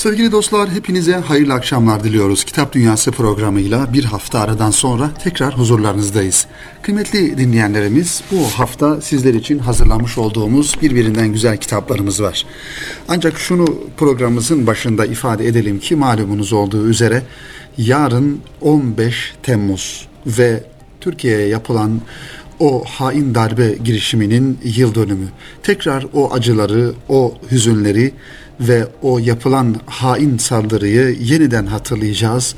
Sevgili dostlar hepinize hayırlı akşamlar diliyoruz. Kitap Dünyası programıyla bir hafta aradan sonra tekrar huzurlarınızdayız. Kıymetli dinleyenlerimiz bu hafta sizler için hazırlamış olduğumuz birbirinden güzel kitaplarımız var. Ancak şunu programımızın başında ifade edelim ki malumunuz olduğu üzere yarın 15 Temmuz ve Türkiye'ye yapılan o hain darbe girişiminin yıl dönümü. Tekrar o acıları, o hüzünleri ve o yapılan hain saldırıyı yeniden hatırlayacağız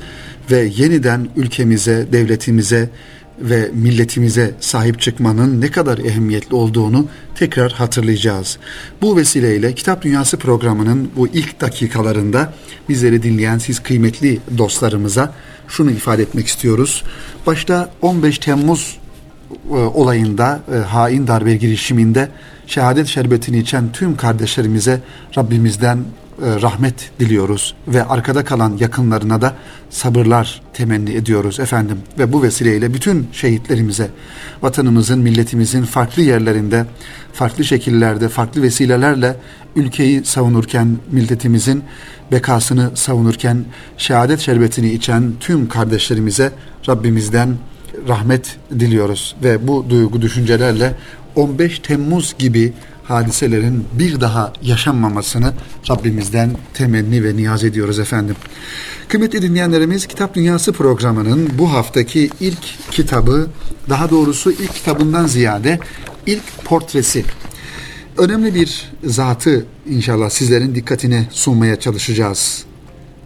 ve yeniden ülkemize, devletimize ve milletimize sahip çıkmanın ne kadar ehemmiyetli olduğunu tekrar hatırlayacağız. Bu vesileyle Kitap Dünyası programının bu ilk dakikalarında bizleri dinleyen siz kıymetli dostlarımıza şunu ifade etmek istiyoruz. Başta 15 Temmuz e, olayında, e, hain darbe girişiminde şehadet şerbetini içen tüm kardeşlerimize Rabbimizden e, rahmet diliyoruz ve arkada kalan yakınlarına da sabırlar temenni ediyoruz efendim. Ve bu vesileyle bütün şehitlerimize vatanımızın milletimizin farklı yerlerinde farklı şekillerde farklı vesilelerle ülkeyi savunurken milletimizin bekasını savunurken şehadet şerbetini içen tüm kardeşlerimize Rabbimizden rahmet diliyoruz. Ve bu duygu düşüncelerle 15 Temmuz gibi hadiselerin bir daha yaşanmamasını Rabbimizden temenni ve niyaz ediyoruz efendim. Kıymetli dinleyenlerimiz Kitap Dünyası programının bu haftaki ilk kitabı, daha doğrusu ilk kitabından ziyade ilk portresi. Önemli bir zatı inşallah sizlerin dikkatine sunmaya çalışacağız.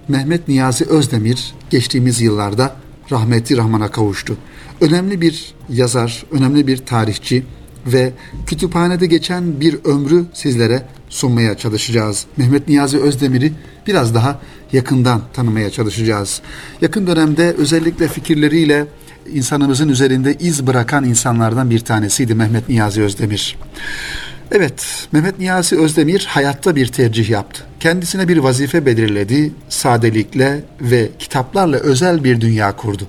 Mehmet Niyazi Özdemir geçtiğimiz yıllarda rahmeti rahmana kavuştu. Önemli bir yazar, önemli bir tarihçi ve kütüphanede geçen bir ömrü sizlere sunmaya çalışacağız. Mehmet Niyazi Özdemir'i biraz daha yakından tanımaya çalışacağız. Yakın dönemde özellikle fikirleriyle insanımızın üzerinde iz bırakan insanlardan bir tanesiydi Mehmet Niyazi Özdemir. Evet, Mehmet Niyazi Özdemir hayatta bir tercih yaptı. Kendisine bir vazife belirledi, sadelikle ve kitaplarla özel bir dünya kurdu.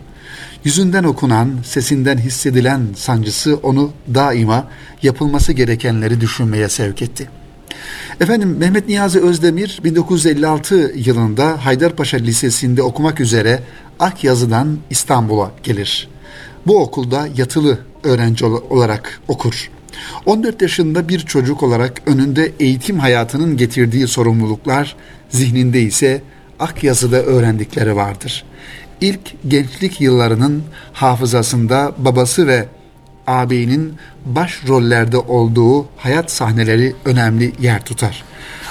Yüzünden okunan, sesinden hissedilen sancısı onu daima yapılması gerekenleri düşünmeye sevk etti. Efendim Mehmet Niyazi Özdemir 1956 yılında Haydarpaşa Lisesi'nde okumak üzere Akyazı'dan İstanbul'a gelir. Bu okulda yatılı öğrenci olarak okur. 14 yaşında bir çocuk olarak önünde eğitim hayatının getirdiği sorumluluklar, zihninde ise Akyazı'da öğrendikleri vardır ilk gençlik yıllarının hafızasında babası ve ağabeyinin baş rollerde olduğu hayat sahneleri önemli yer tutar.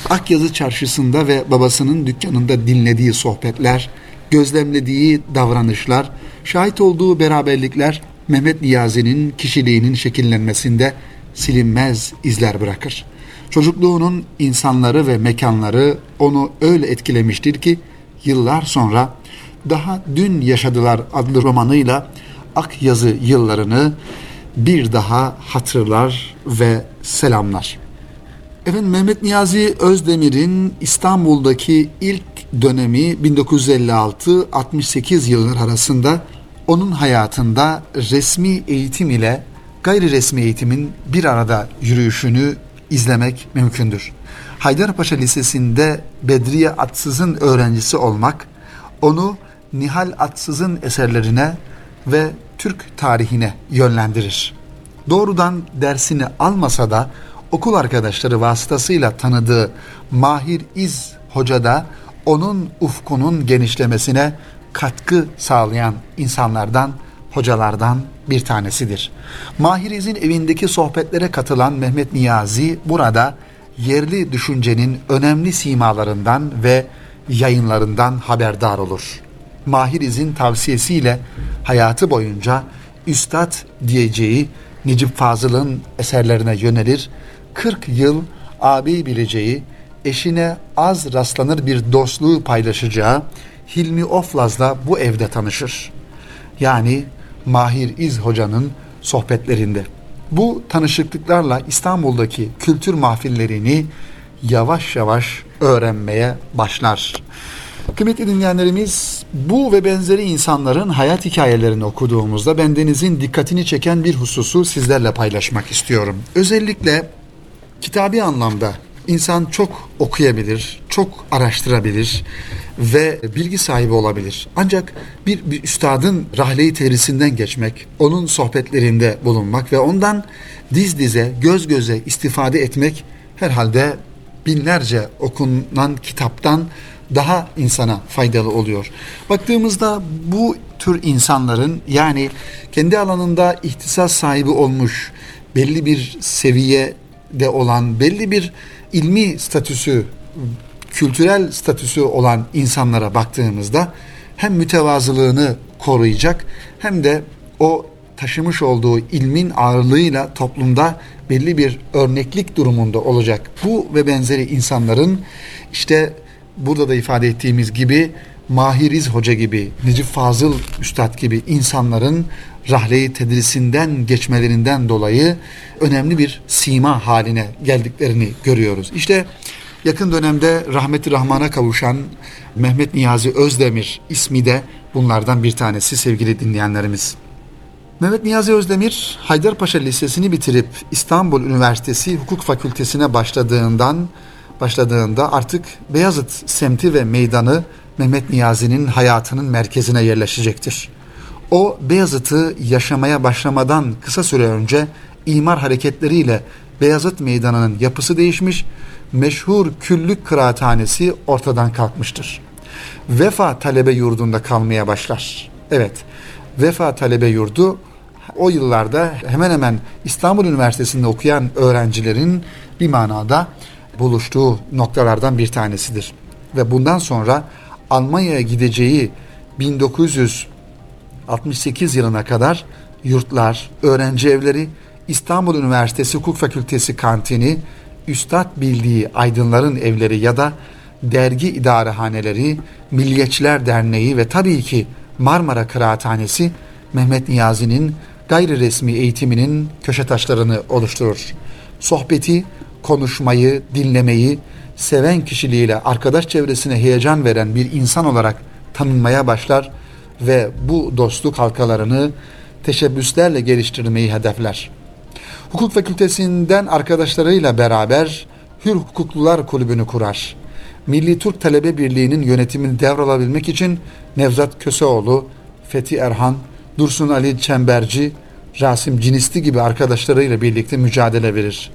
Akyazı çarşısında ve babasının dükkanında dinlediği sohbetler, gözlemlediği davranışlar, şahit olduğu beraberlikler Mehmet Niyazi'nin kişiliğinin şekillenmesinde silinmez izler bırakır. Çocukluğunun insanları ve mekanları onu öyle etkilemiştir ki yıllar sonra daha Dün Yaşadılar adlı romanıyla Ak Yazı yıllarını bir daha hatırlar ve selamlar. Efendim Mehmet Niyazi Özdemir'in İstanbul'daki ilk dönemi 1956-68 yıllar arasında onun hayatında resmi eğitim ile gayri resmi eğitimin bir arada yürüyüşünü izlemek mümkündür. Haydarpaşa Lisesi'nde Bedriye Atsız'ın öğrencisi olmak onu Nihal Atsız'ın eserlerine ve Türk tarihine yönlendirir. Doğrudan dersini almasa da okul arkadaşları vasıtasıyla tanıdığı Mahir İz Hoca da onun ufkunun genişlemesine katkı sağlayan insanlardan, hocalardan bir tanesidir. Mahir İz'in evindeki sohbetlere katılan Mehmet Niyazi burada yerli düşüncenin önemli simalarından ve yayınlarından haberdar olur. Mahir İz'in tavsiyesiyle hayatı boyunca üstad diyeceği Necip Fazıl'ın eserlerine yönelir, 40 yıl abi bileceği, eşine az rastlanır bir dostluğu paylaşacağı Hilmi Oflaz'la bu evde tanışır. Yani Mahir İz Hoca'nın sohbetlerinde. Bu tanışıklıklarla İstanbul'daki kültür mahfillerini yavaş yavaş öğrenmeye başlar. Kıymetli dinleyenlerimiz bu ve benzeri insanların hayat hikayelerini okuduğumuzda bendenizin dikkatini çeken bir hususu sizlerle paylaşmak istiyorum. Özellikle kitabi anlamda İnsan çok okuyabilir, çok araştırabilir ve bilgi sahibi olabilir. Ancak bir, bir üstadın rahleyi terisinden geçmek, onun sohbetlerinde bulunmak ve ondan diz dize, göz göze istifade etmek herhalde binlerce okunan kitaptan daha insana faydalı oluyor. Baktığımızda bu tür insanların yani kendi alanında ihtisas sahibi olmuş, belli bir seviyede olan, belli bir ilmi statüsü, kültürel statüsü olan insanlara baktığımızda hem mütevazılığını koruyacak hem de o taşımış olduğu ilmin ağırlığıyla toplumda belli bir örneklik durumunda olacak. Bu ve benzeri insanların işte burada da ifade ettiğimiz gibi Mahiriz Hoca gibi, Necip Fazıl Üstad gibi insanların rahleyi tedrisinden geçmelerinden dolayı önemli bir sima haline geldiklerini görüyoruz. İşte yakın dönemde rahmeti rahmana kavuşan Mehmet Niyazi Özdemir ismi de bunlardan bir tanesi sevgili dinleyenlerimiz. Mehmet Niyazi Özdemir Haydarpaşa Lisesi'ni bitirip İstanbul Üniversitesi Hukuk Fakültesine başladığından başladığında artık Beyazıt semti ve meydanı Mehmet Niyazi'nin hayatının merkezine yerleşecektir. O Beyazıt'ı yaşamaya başlamadan kısa süre önce imar hareketleriyle Beyazıt Meydanı'nın yapısı değişmiş, meşhur küllük kıraathanesi ortadan kalkmıştır. Vefa talebe yurdunda kalmaya başlar. Evet, Vefa talebe yurdu o yıllarda hemen hemen İstanbul Üniversitesi'nde okuyan öğrencilerin bir manada buluştuğu noktalardan bir tanesidir. Ve bundan sonra Almanya'ya gideceği 1968 yılına kadar yurtlar, öğrenci evleri, İstanbul Üniversitesi Hukuk Fakültesi kantini, üstad bildiği aydınların evleri ya da dergi idarehaneleri, Milliyetçiler Derneği ve tabii ki Marmara Kıraathanesi Mehmet Niyazi'nin gayri resmi eğitiminin köşe taşlarını oluşturur. Sohbeti, konuşmayı, dinlemeyi, seven kişiliğiyle arkadaş çevresine heyecan veren bir insan olarak tanınmaya başlar ve bu dostluk halkalarını teşebbüslerle geliştirmeyi hedefler. Hukuk fakültesinden arkadaşlarıyla beraber Hür Hukuklular Kulübü'nü kurar. Milli Türk Talebe Birliği'nin yönetimini devralabilmek için Nevzat Köseoğlu, Fethi Erhan, Dursun Ali Çemberci, Rasim Cinisti gibi arkadaşlarıyla birlikte mücadele verir.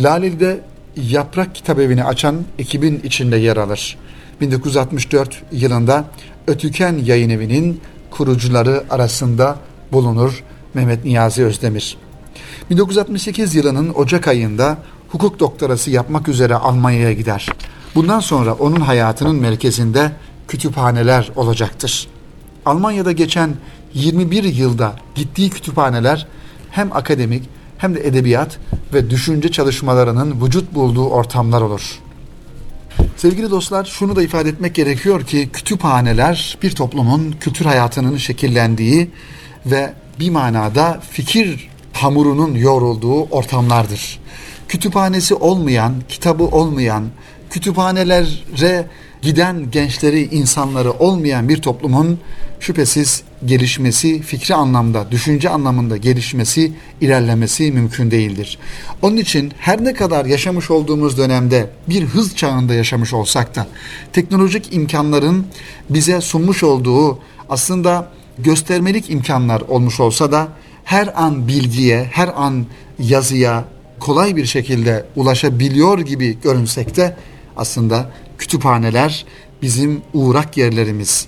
Lalil'de Yaprak Kitabevi'ni açan ekibin içinde yer alır. 1964 yılında Ötüken Yayın Evi'nin kurucuları arasında bulunur Mehmet Niyazi Özdemir. 1968 yılının Ocak ayında hukuk doktorası yapmak üzere Almanya'ya gider. Bundan sonra onun hayatının merkezinde kütüphaneler olacaktır. Almanya'da geçen 21 yılda gittiği kütüphaneler hem akademik hem de edebiyat ve düşünce çalışmalarının vücut bulduğu ortamlar olur. Sevgili dostlar şunu da ifade etmek gerekiyor ki kütüphaneler bir toplumun kültür hayatının şekillendiği ve bir manada fikir hamurunun yoğrulduğu ortamlardır. Kütüphanesi olmayan, kitabı olmayan, kütüphanelere giden gençleri, insanları olmayan bir toplumun şüphesiz gelişmesi, fikri anlamda, düşünce anlamında gelişmesi, ilerlemesi mümkün değildir. Onun için her ne kadar yaşamış olduğumuz dönemde bir hız çağında yaşamış olsak da teknolojik imkanların bize sunmuş olduğu aslında göstermelik imkanlar olmuş olsa da her an bilgiye, her an yazıya kolay bir şekilde ulaşabiliyor gibi görünsek de aslında kütüphaneler bizim uğrak yerlerimiz.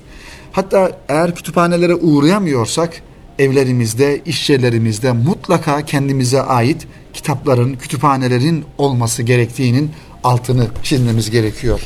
Hatta eğer kütüphanelere uğrayamıyorsak evlerimizde, iş yerlerimizde mutlaka kendimize ait kitapların, kütüphanelerin olması gerektiğinin altını çizmemiz gerekiyor.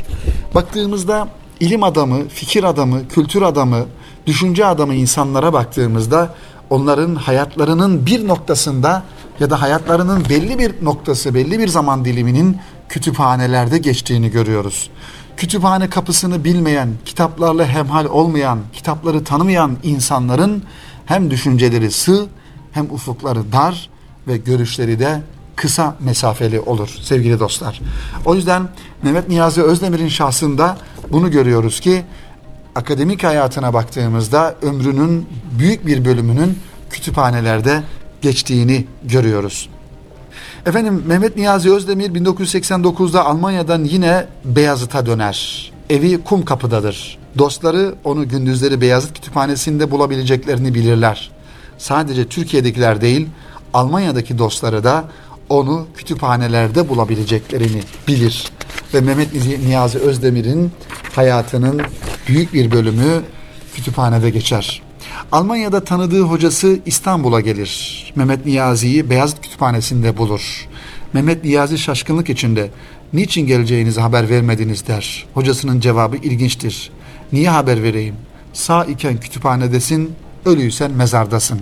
Baktığımızda ilim adamı, fikir adamı, kültür adamı, düşünce adamı insanlara baktığımızda onların hayatlarının bir noktasında ya da hayatlarının belli bir noktası, belli bir zaman diliminin kütüphanelerde geçtiğini görüyoruz. Kütüphane kapısını bilmeyen, kitaplarla hemhal olmayan, kitapları tanımayan insanların hem düşünceleri sığ hem ufukları dar ve görüşleri de kısa mesafeli olur sevgili dostlar. O yüzden Mehmet Niyazi Özdemir'in şahsında bunu görüyoruz ki akademik hayatına baktığımızda ömrünün büyük bir bölümünün kütüphanelerde geçtiğini görüyoruz. Efendim Mehmet Niyazi Özdemir 1989'da Almanya'dan yine Beyazıt'a döner. Evi kum kapıdadır. Dostları onu gündüzleri Beyazıt Kütüphanesi'nde bulabileceklerini bilirler. Sadece Türkiye'dekiler değil, Almanya'daki dostları da onu kütüphanelerde bulabileceklerini bilir. Ve Mehmet Niyazi Özdemir'in hayatının büyük bir bölümü kütüphanede geçer. Almanya'da tanıdığı hocası İstanbul'a gelir. Mehmet Niyazi'yi Beyazıt Kütüphanesi'nde bulur. Mehmet Niyazi şaşkınlık içinde niçin geleceğinizi haber vermediniz der. Hocasının cevabı ilginçtir. Niye haber vereyim? Sağ iken kütüphanedesin, ölüysen mezardasın.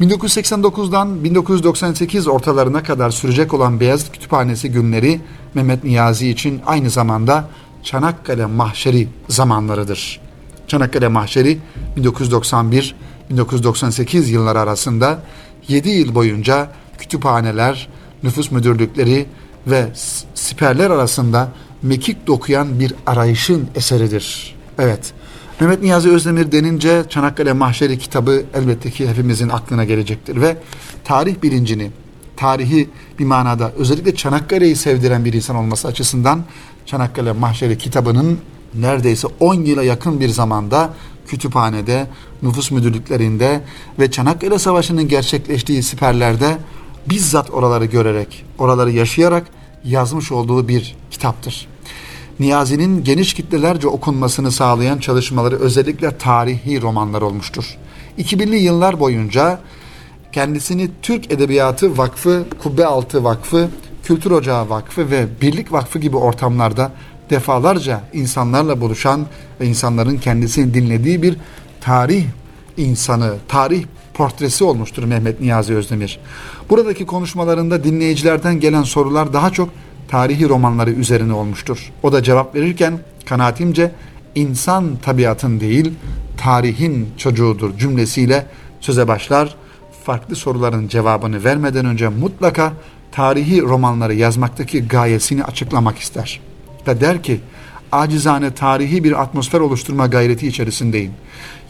1989'dan 1998 ortalarına kadar sürecek olan Beyazıt Kütüphanesi günleri Mehmet Niyazi için aynı zamanda Çanakkale mahşeri zamanlarıdır. Çanakkale mahşeri 1991-1998 yılları arasında 7 yıl boyunca kütüphaneler, nüfus müdürlükleri ve siperler arasında mekik dokuyan bir arayışın eseridir. Evet, Mehmet Niyazi Özdemir denince Çanakkale Mahşeri kitabı elbette ki hepimizin aklına gelecektir ve tarih bilincini, tarihi bir manada özellikle Çanakkale'yi sevdiren bir insan olması açısından Çanakkale Mahşeri kitabının neredeyse 10 yıla yakın bir zamanda kütüphanede, nüfus müdürlüklerinde ve Çanakkale Savaşı'nın gerçekleştiği siperlerde bizzat oraları görerek, oraları yaşayarak yazmış olduğu bir kitaptır. Niyazi'nin geniş kitlelerce okunmasını sağlayan çalışmaları özellikle tarihi romanlar olmuştur. 2000'li yıllar boyunca kendisini Türk Edebiyatı Vakfı, Kubbealtı Vakfı, Kültür Ocağı Vakfı ve Birlik Vakfı gibi ortamlarda defalarca insanlarla buluşan ve insanların kendisini dinlediği bir tarih insanı, tarih portresi olmuştur Mehmet Niyazi Özdemir. Buradaki konuşmalarında dinleyicilerden gelen sorular daha çok tarihi romanları üzerine olmuştur. O da cevap verirken kanaatimce insan tabiatın değil tarihin çocuğudur cümlesiyle söze başlar. Farklı soruların cevabını vermeden önce mutlaka tarihi romanları yazmaktaki gayesini açıklamak ister. Ve der ki acizane tarihi bir atmosfer oluşturma gayreti içerisindeyim.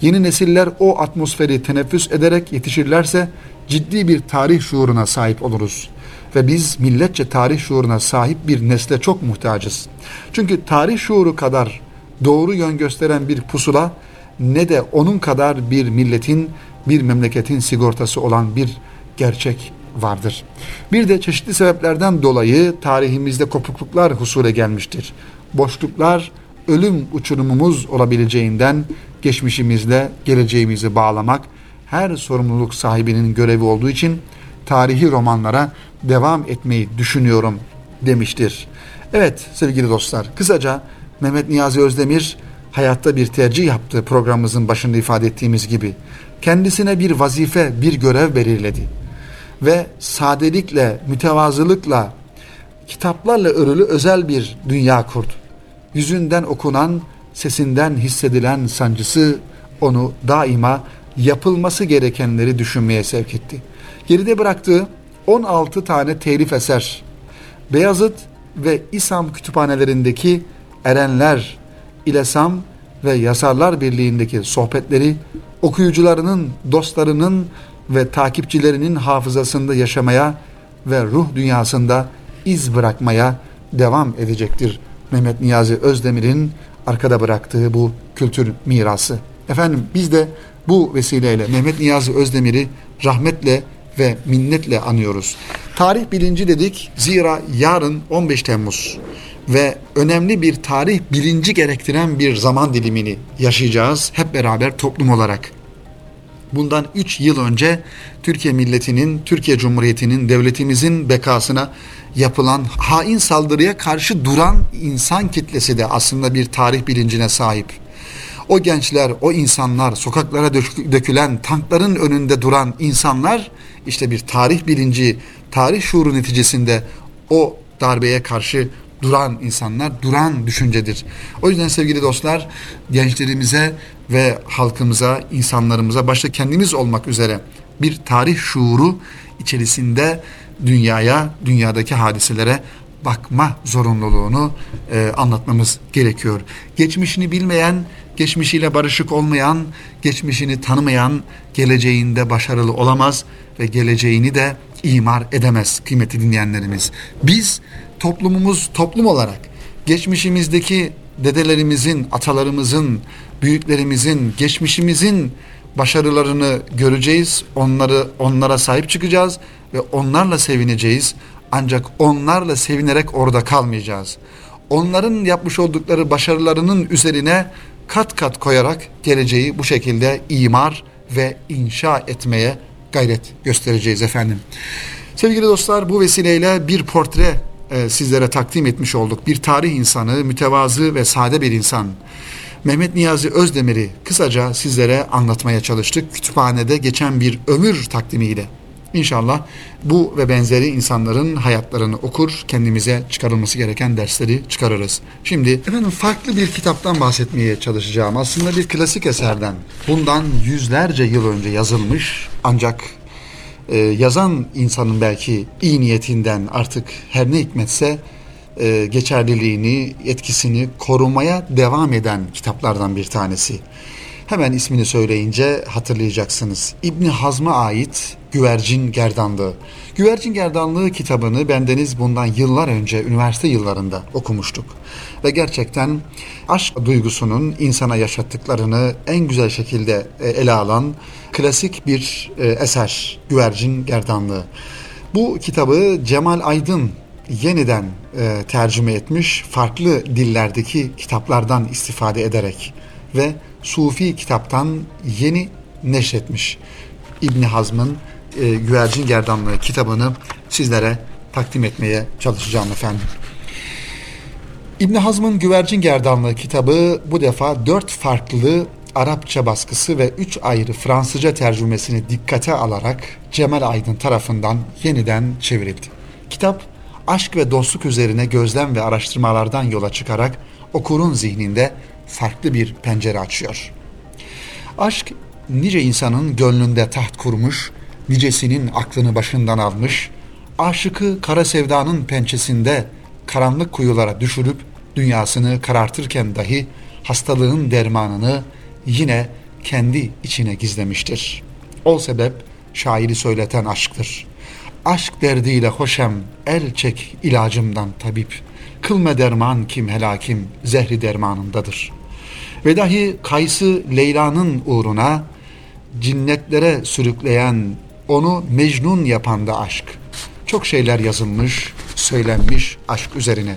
Yeni nesiller o atmosferi teneffüs ederek yetişirlerse ciddi bir tarih şuuruna sahip oluruz ve biz milletçe tarih şuuruna sahip bir nesle çok muhtacız. Çünkü tarih şuuru kadar doğru yön gösteren bir pusula ne de onun kadar bir milletin, bir memleketin sigortası olan bir gerçek vardır. Bir de çeşitli sebeplerden dolayı tarihimizde kopukluklar husule gelmiştir. Boşluklar ölüm uçurumumuz olabileceğinden geçmişimizle geleceğimizi bağlamak her sorumluluk sahibinin görevi olduğu için tarihi romanlara devam etmeyi düşünüyorum demiştir. Evet sevgili dostlar kısaca Mehmet Niyazi Özdemir hayatta bir tercih yaptığı programımızın başında ifade ettiğimiz gibi kendisine bir vazife, bir görev belirledi. Ve sadelikle, mütevazılıkla, kitaplarla örülü özel bir dünya kurdu. Yüzünden okunan, sesinden hissedilen sancısı onu daima yapılması gerekenleri düşünmeye sevk etti. Geride bıraktığı 16 tane telif eser, Beyazıt ve İSAM kütüphanelerindeki Erenler, İlesam ve Yazarlar Birliği'ndeki sohbetleri okuyucularının, dostlarının ve takipçilerinin hafızasında yaşamaya ve ruh dünyasında iz bırakmaya devam edecektir. Mehmet Niyazi Özdemir'in arkada bıraktığı bu kültür mirası. Efendim biz de bu vesileyle Mehmet Niyazi Özdemir'i rahmetle ve minnetle anıyoruz. Tarih bilinci dedik zira yarın 15 Temmuz ve önemli bir tarih bilinci gerektiren bir zaman dilimini yaşayacağız hep beraber toplum olarak. Bundan 3 yıl önce Türkiye milletinin, Türkiye Cumhuriyeti'nin, devletimizin bekasına yapılan hain saldırıya karşı duran insan kitlesi de aslında bir tarih bilincine sahip. O gençler, o insanlar, sokaklara dökülen, tankların önünde duran insanlar işte bir tarih bilinci, tarih şuuru neticesinde o darbeye karşı duran insanlar, duran düşüncedir. O yüzden sevgili dostlar, gençlerimize ve halkımıza, insanlarımıza, başta kendimiz olmak üzere bir tarih şuuru içerisinde dünyaya, dünyadaki hadiselere bakma zorunluluğunu e, anlatmamız gerekiyor. Geçmişini bilmeyen, geçmişiyle barışık olmayan, geçmişini tanımayan geleceğinde başarılı olamaz ve geleceğini de imar edemez kıymetli dinleyenlerimiz. Biz toplumumuz toplum olarak geçmişimizdeki dedelerimizin, atalarımızın, büyüklerimizin, geçmişimizin başarılarını göreceğiz. Onları onlara sahip çıkacağız ve onlarla sevineceğiz. Ancak onlarla sevinerek orada kalmayacağız. Onların yapmış oldukları başarılarının üzerine kat kat koyarak geleceği bu şekilde imar ve inşa etmeye gayret göstereceğiz efendim. Sevgili dostlar bu vesileyle bir portre e, sizlere takdim etmiş olduk. Bir tarih insanı, mütevazı ve sade bir insan. Mehmet Niyazi Özdemir'i kısaca sizlere anlatmaya çalıştık. Kütüphanede geçen bir ömür takdimiyle. İnşallah bu ve benzeri insanların hayatlarını okur, kendimize çıkarılması gereken dersleri çıkarırız. Şimdi efendim farklı bir kitaptan bahsetmeye çalışacağım. Aslında bir klasik eserden. Bundan yüzlerce yıl önce yazılmış ancak e, yazan insanın belki iyi niyetinden artık her ne hikmetse e, geçerliliğini, etkisini korumaya devam eden kitaplardan bir tanesi. Hemen ismini söyleyince hatırlayacaksınız. İbni Hazm'a ait Güvercin Gerdanlığı. Güvercin Gerdanlığı kitabını bendeniz bundan yıllar önce üniversite yıllarında okumuştuk. Ve gerçekten aşk duygusunun insana yaşattıklarını en güzel şekilde e, ele alan klasik bir e, eser Güvercin Gerdanlığı. Bu kitabı Cemal Aydın yeniden e, tercüme etmiş farklı dillerdeki kitaplardan istifade ederek ve Sufi kitaptan yeni neşretmiş. İbni Hazm'ın e, Güvercin Gerdanlığı kitabını sizlere takdim etmeye çalışacağım efendim. İbn Hazm'ın Güvercin Gerdanlığı kitabı bu defa dört farklı Arapça baskısı ve üç ayrı Fransızca tercümesini dikkate alarak Cemal Aydın tarafından yeniden çevrildi. Kitap aşk ve dostluk üzerine gözlem ve araştırmalardan yola çıkarak okurun zihninde farklı bir pencere açıyor. Aşk nice insanın gönlünde taht kurmuş, nicesinin aklını başından almış, aşıkı kara sevdanın pençesinde karanlık kuyulara düşürüp dünyasını karartırken dahi hastalığın dermanını yine kendi içine gizlemiştir. O sebep şairi söyleten aşktır. Aşk derdiyle hoşem, el çek ilacımdan tabip. Kılme derman kim helakim, zehri dermanındadır. Ve dahi Kays'ı Leyla'nın uğruna cinnetlere sürükleyen, onu mecnun yapan da aşk. Çok şeyler yazılmış, söylenmiş aşk üzerine.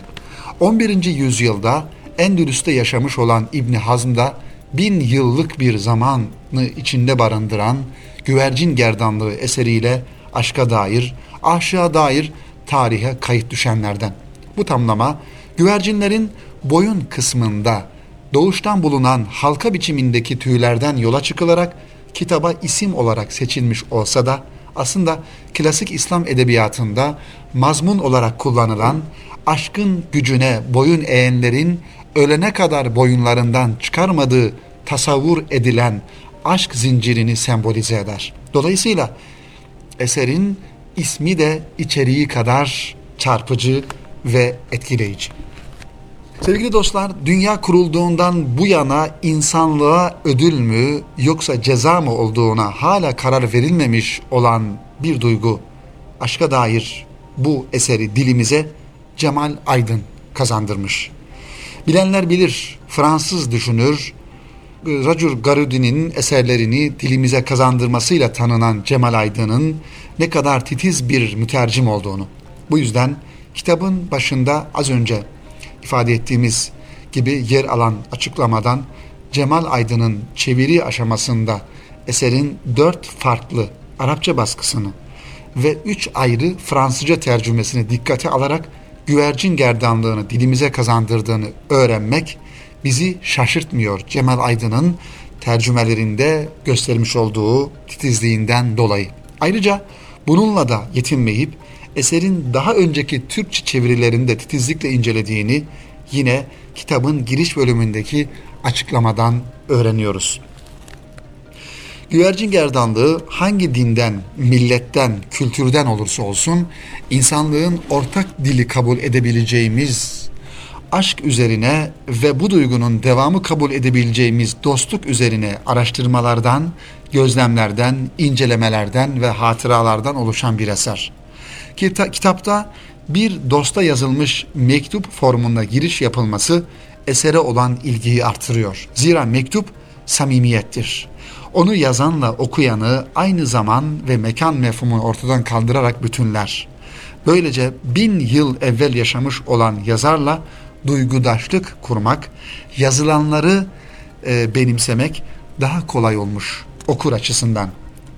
11. yüzyılda Endülüs'te yaşamış olan İbni Hazm da bin yıllık bir zamanı içinde barındıran güvercin gerdanlığı eseriyle aşka dair, aşığa dair tarihe kayıt düşenlerden. Bu tamlama güvercinlerin boyun kısmında doğuştan bulunan halka biçimindeki tüylerden yola çıkılarak kitaba isim olarak seçilmiş olsa da aslında klasik İslam edebiyatında mazmun olarak kullanılan aşkın gücüne boyun eğenlerin ölene kadar boyunlarından çıkarmadığı tasavvur edilen aşk zincirini sembolize eder. Dolayısıyla eserin ismi de içeriği kadar çarpıcı ve etkileyici. Sevgili dostlar, dünya kurulduğundan bu yana insanlığa ödül mü yoksa ceza mı olduğuna hala karar verilmemiş olan bir duygu, aşka dair bu eseri dilimize Cemal Aydın kazandırmış. Bilenler bilir, Fransız düşünür, Racur Garudi'nin eserlerini dilimize kazandırmasıyla tanınan Cemal Aydın'ın ne kadar titiz bir mütercim olduğunu. Bu yüzden kitabın başında az önce ifade ettiğimiz gibi yer alan açıklamadan Cemal Aydın'ın çeviri aşamasında eserin dört farklı Arapça baskısını ve üç ayrı Fransızca tercümesini dikkate alarak güvercin gerdanlığını dilimize kazandırdığını öğrenmek bizi şaşırtmıyor Cemal Aydın'ın tercümelerinde göstermiş olduğu titizliğinden dolayı. Ayrıca bununla da yetinmeyip eserin daha önceki Türkçe çevirilerinde titizlikle incelediğini yine kitabın giriş bölümündeki açıklamadan öğreniyoruz. Güvercin gerdanlığı hangi dinden, milletten, kültürden olursa olsun insanlığın ortak dili kabul edebileceğimiz aşk üzerine ve bu duygunun devamı kabul edebileceğimiz dostluk üzerine araştırmalardan, gözlemlerden, incelemelerden ve hatıralardan oluşan bir eser. Kita- kitapta bir dosta yazılmış mektup formunda giriş yapılması esere olan ilgiyi artırıyor. Zira mektup samimiyettir. Onu yazanla okuyanı aynı zaman ve mekan mefhumunu ortadan kaldırarak bütünler. Böylece bin yıl evvel yaşamış olan yazarla duygudaşlık kurmak, yazılanları e, benimsemek daha kolay olmuş okur açısından.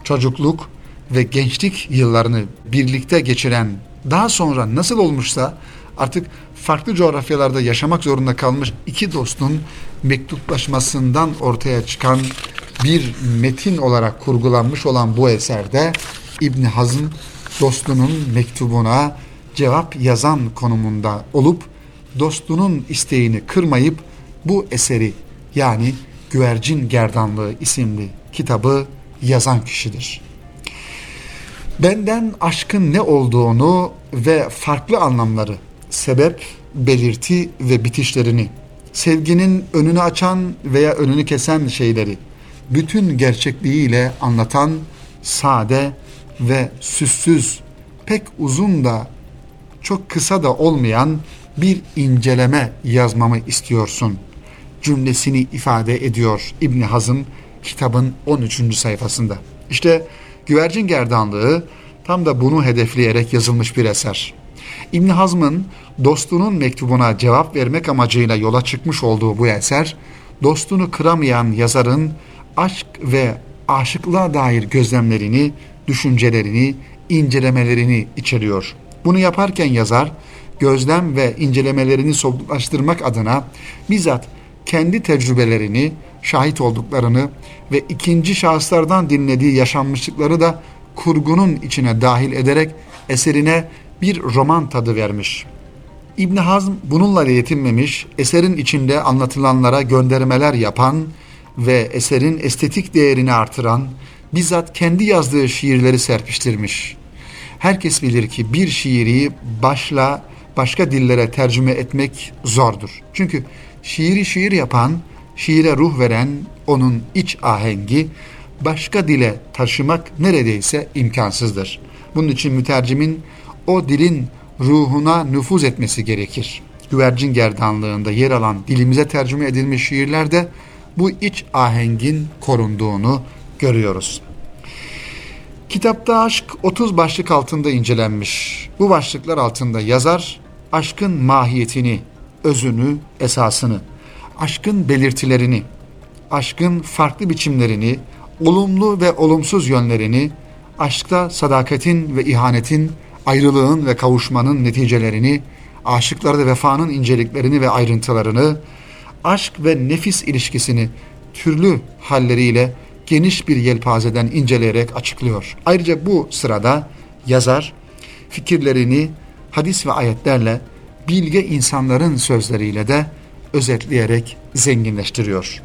Çocukluk ve gençlik yıllarını birlikte geçiren daha sonra nasıl olmuşsa artık farklı coğrafyalarda yaşamak zorunda kalmış iki dostun mektuplaşmasından ortaya çıkan bir metin olarak kurgulanmış olan bu eserde İbn Hazm dostunun mektubuna cevap yazan konumunda olup dostunun isteğini kırmayıp bu eseri yani Güvercin Gerdanlığı isimli kitabı yazan kişidir. Benden aşkın ne olduğunu ve farklı anlamları, sebep, belirti ve bitişlerini, sevginin önünü açan veya önünü kesen şeyleri, bütün gerçekliğiyle anlatan sade ve süssüz, pek uzun da çok kısa da olmayan bir inceleme yazmamı istiyorsun cümlesini ifade ediyor İbn Hazım kitabın 13. sayfasında. İşte güvercin gerdanlığı tam da bunu hedefleyerek yazılmış bir eser. İbn Hazm'ın dostunun mektubuna cevap vermek amacıyla yola çıkmış olduğu bu eser, dostunu kıramayan yazarın aşk ve aşıklığa dair gözlemlerini, düşüncelerini, incelemelerini içeriyor. Bunu yaparken yazar, gözlem ve incelemelerini somutlaştırmak adına bizzat kendi tecrübelerini, şahit olduklarını ve ikinci şahıslardan dinlediği yaşanmışlıkları da kurgunun içine dahil ederek eserine bir roman tadı vermiş. İbn Hazm bununla yetinmemiş, eserin içinde anlatılanlara göndermeler yapan ve eserin estetik değerini artıran, bizzat kendi yazdığı şiirleri serpiştirmiş. Herkes bilir ki bir şiiri başla başka dillere tercüme etmek zordur. Çünkü şiiri şiir yapan, şiire ruh veren onun iç ahengi başka dile taşımak neredeyse imkansızdır. Bunun için mütercimin o dilin ruhuna nüfuz etmesi gerekir. Güvercin gerdanlığında yer alan dilimize tercüme edilmiş şiirlerde bu iç ahengin korunduğunu görüyoruz. Kitapta aşk 30 başlık altında incelenmiş. Bu başlıklar altında yazar aşkın mahiyetini, özünü, esasını, aşkın belirtilerini, aşkın farklı biçimlerini, olumlu ve olumsuz yönlerini, aşkta sadakatin ve ihanetin, ayrılığın ve kavuşmanın neticelerini, aşıklarda vefanın inceliklerini ve ayrıntılarını, aşk ve nefis ilişkisini türlü halleriyle geniş bir yelpazeden inceleyerek açıklıyor. Ayrıca bu sırada yazar fikirlerini hadis ve ayetlerle bilge insanların sözleriyle de özetleyerek zenginleştiriyor.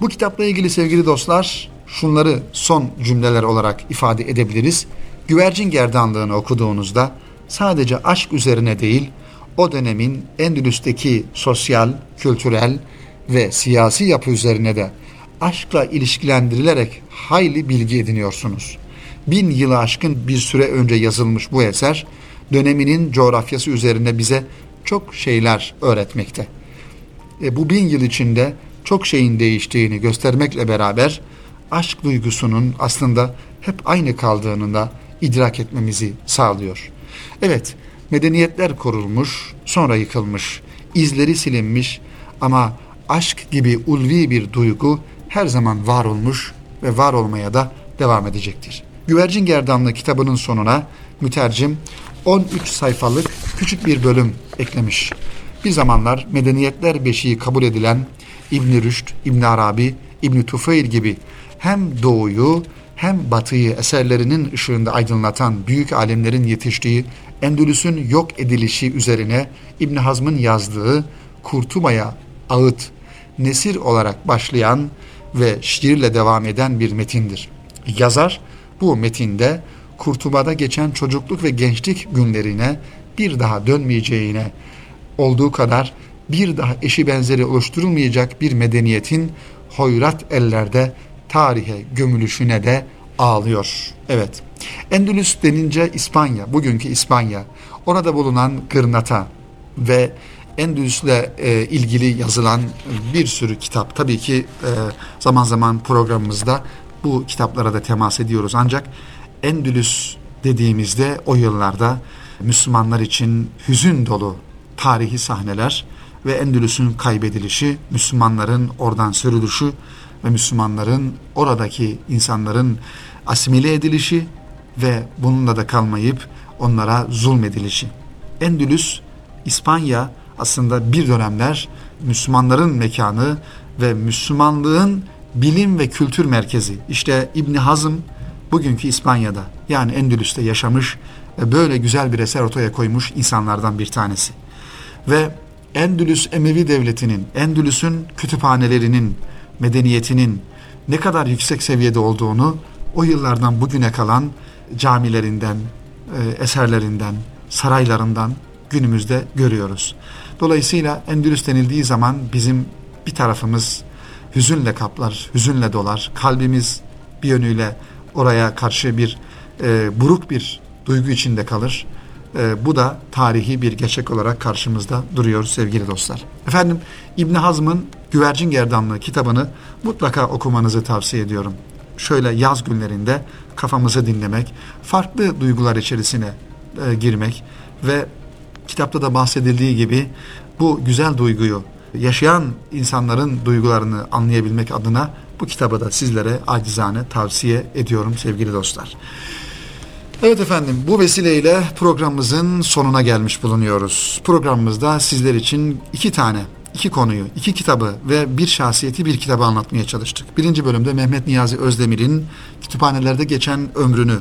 Bu kitapla ilgili sevgili dostlar şunları son cümleler olarak ifade edebiliriz. Güvercin gerdanlığını okuduğunuzda sadece aşk üzerine değil, o dönemin Endülüs'teki sosyal, kültürel ve siyasi yapı üzerine de aşkla ilişkilendirilerek hayli bilgi ediniyorsunuz. Bin yılı aşkın bir süre önce yazılmış bu eser, döneminin coğrafyası üzerine bize çok şeyler öğretmekte. E, bu bin yıl içinde çok şeyin değiştiğini göstermekle beraber aşk duygusunun aslında hep aynı kaldığını da idrak etmemizi sağlıyor. Evet, medeniyetler korulmuş, sonra yıkılmış, izleri silinmiş ama aşk gibi ulvi bir duygu her zaman var olmuş ve var olmaya da devam edecektir. Güvercin Gerdanlığı kitabının sonuna mütercim 13 sayfalık küçük bir bölüm eklemiş. Bir zamanlar medeniyetler beşiği kabul edilen İbn Rüşd, İbn Arabi, İbn Tufayl gibi hem doğuyu hem batıyı eserlerinin ışığında aydınlatan büyük alemlerin yetiştiği Endülüs'ün yok edilişi üzerine İbn Hazm'ın yazdığı Kurtuba'ya ağıt, nesir olarak başlayan ve şiirle devam eden bir metindir. Yazar bu metinde Kurtuba'da geçen çocukluk ve gençlik günlerine bir daha dönmeyeceğine olduğu kadar bir daha eşi benzeri oluşturulmayacak bir medeniyetin hoyrat ellerde tarihe gömülüşüne de ağlıyor. Evet. Endülüs denince İspanya, bugünkü İspanya, orada bulunan Gırnata ve Endülüs'le e, ilgili yazılan bir sürü kitap. Tabii ki e, zaman zaman programımızda bu kitaplara da temas ediyoruz. Ancak Endülüs dediğimizde o yıllarda Müslümanlar için hüzün dolu tarihi sahneler ve Endülüs'ün kaybedilişi, Müslümanların oradan sürülüşü ve Müslümanların oradaki insanların asimile edilişi ve bununla da kalmayıp onlara zulmedilişi. Endülüs, İspanya aslında bir dönemler Müslümanların mekanı ve Müslümanlığın bilim ve kültür merkezi. İşte İbni Hazm bugünkü İspanya'da yani Endülüs'te yaşamış ve böyle güzel bir eser ortaya koymuş insanlardan bir tanesi. Ve Endülüs Emevi Devleti'nin, Endülüs'ün kütüphanelerinin, medeniyetinin ne kadar yüksek seviyede olduğunu o yıllardan bugüne kalan camilerinden, e, eserlerinden, saraylarından günümüzde görüyoruz. Dolayısıyla Endülüs denildiği zaman bizim bir tarafımız hüzünle kaplar, hüzünle dolar. Kalbimiz bir yönüyle oraya karşı bir e, buruk bir duygu içinde kalır. E, bu da tarihi bir gerçek olarak karşımızda duruyor sevgili dostlar. Efendim İbni Hazm'ın Güvercin Gerdanlığı kitabını mutlaka okumanızı tavsiye ediyorum. Şöyle yaz günlerinde kafamızı dinlemek, farklı duygular içerisine e, girmek ve kitapta da bahsedildiği gibi bu güzel duyguyu yaşayan insanların duygularını anlayabilmek adına bu kitabı da sizlere acizane tavsiye ediyorum sevgili dostlar. Evet efendim bu vesileyle programımızın sonuna gelmiş bulunuyoruz. Programımızda sizler için iki tane, iki konuyu, iki kitabı ve bir şahsiyeti bir kitabı anlatmaya çalıştık. Birinci bölümde Mehmet Niyazi Özdemir'in kütüphanelerde geçen ömrünü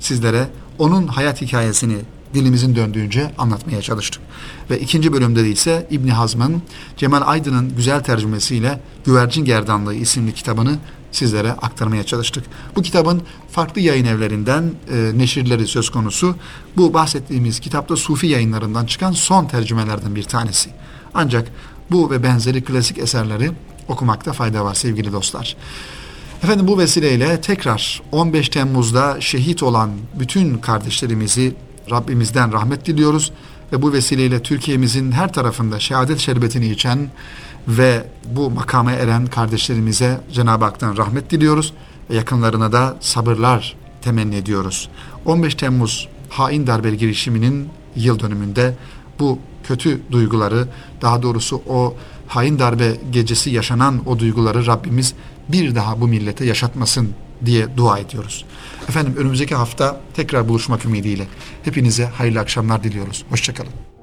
sizlere, onun hayat hikayesini dilimizin döndüğünce anlatmaya çalıştık. Ve ikinci bölümde de ise İbni Hazm'ın Cemal Aydın'ın güzel tercümesiyle Güvercin Gerdanlığı isimli kitabını sizlere aktarmaya çalıştık. Bu kitabın farklı yayın evlerinden e, neşirleri söz konusu. Bu bahsettiğimiz kitapta Sufi yayınlarından çıkan son tercümelerden bir tanesi. Ancak bu ve benzeri klasik eserleri okumakta fayda var sevgili dostlar. Efendim bu vesileyle tekrar 15 Temmuz'da şehit olan bütün kardeşlerimizi Rabbimizden rahmet diliyoruz ve bu vesileyle Türkiye'mizin her tarafında şehadet şerbetini içen ve bu makama eren kardeşlerimize Cenab-ı Hak'tan rahmet diliyoruz ve yakınlarına da sabırlar temenni ediyoruz. 15 Temmuz hain darbe girişiminin yıl dönümünde bu kötü duyguları daha doğrusu o hain darbe gecesi yaşanan o duyguları Rabbimiz bir daha bu millete yaşatmasın diye dua ediyoruz. Efendim önümüzdeki hafta tekrar buluşmak ümidiyle hepinize hayırlı akşamlar diliyoruz. Hoşçakalın.